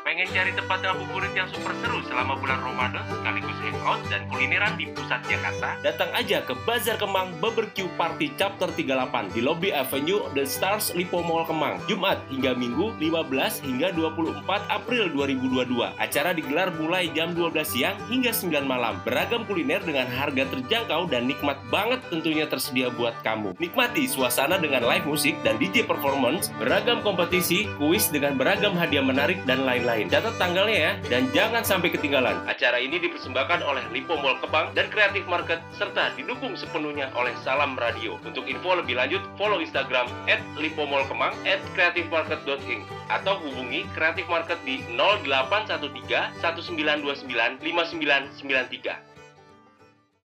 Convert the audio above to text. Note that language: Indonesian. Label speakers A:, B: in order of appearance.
A: Pengen cari tempat ngabuburit yang super seru selama bulan Ramadan hangout dan kulineran di pusat Jakarta?
B: Datang aja ke Bazar Kemang Barbecue Party Chapter 38 di Lobby Avenue The Stars Lipo Mall Kemang. Jumat hingga Minggu 15 hingga 24 April 2022. Acara digelar mulai jam 12 siang hingga 9 malam. Beragam kuliner dengan harga terjangkau dan nikmat banget tentunya tersedia buat kamu. Nikmati suasana dengan live musik dan DJ performance, beragam kompetisi, kuis dengan beragam hadiah menarik dan lain-lain. Catat tanggalnya ya, dan jangan sampai ketinggalan. Acara ini dipersembahkan oleh Lipo Mall Kebang dan Creative Market, serta didukung sepenuhnya oleh Salam Radio. Untuk info lebih lanjut, follow Instagram at Lipo Mall Kemang at creativemarket.inc atau hubungi Creative Market di 0813 1929 5993.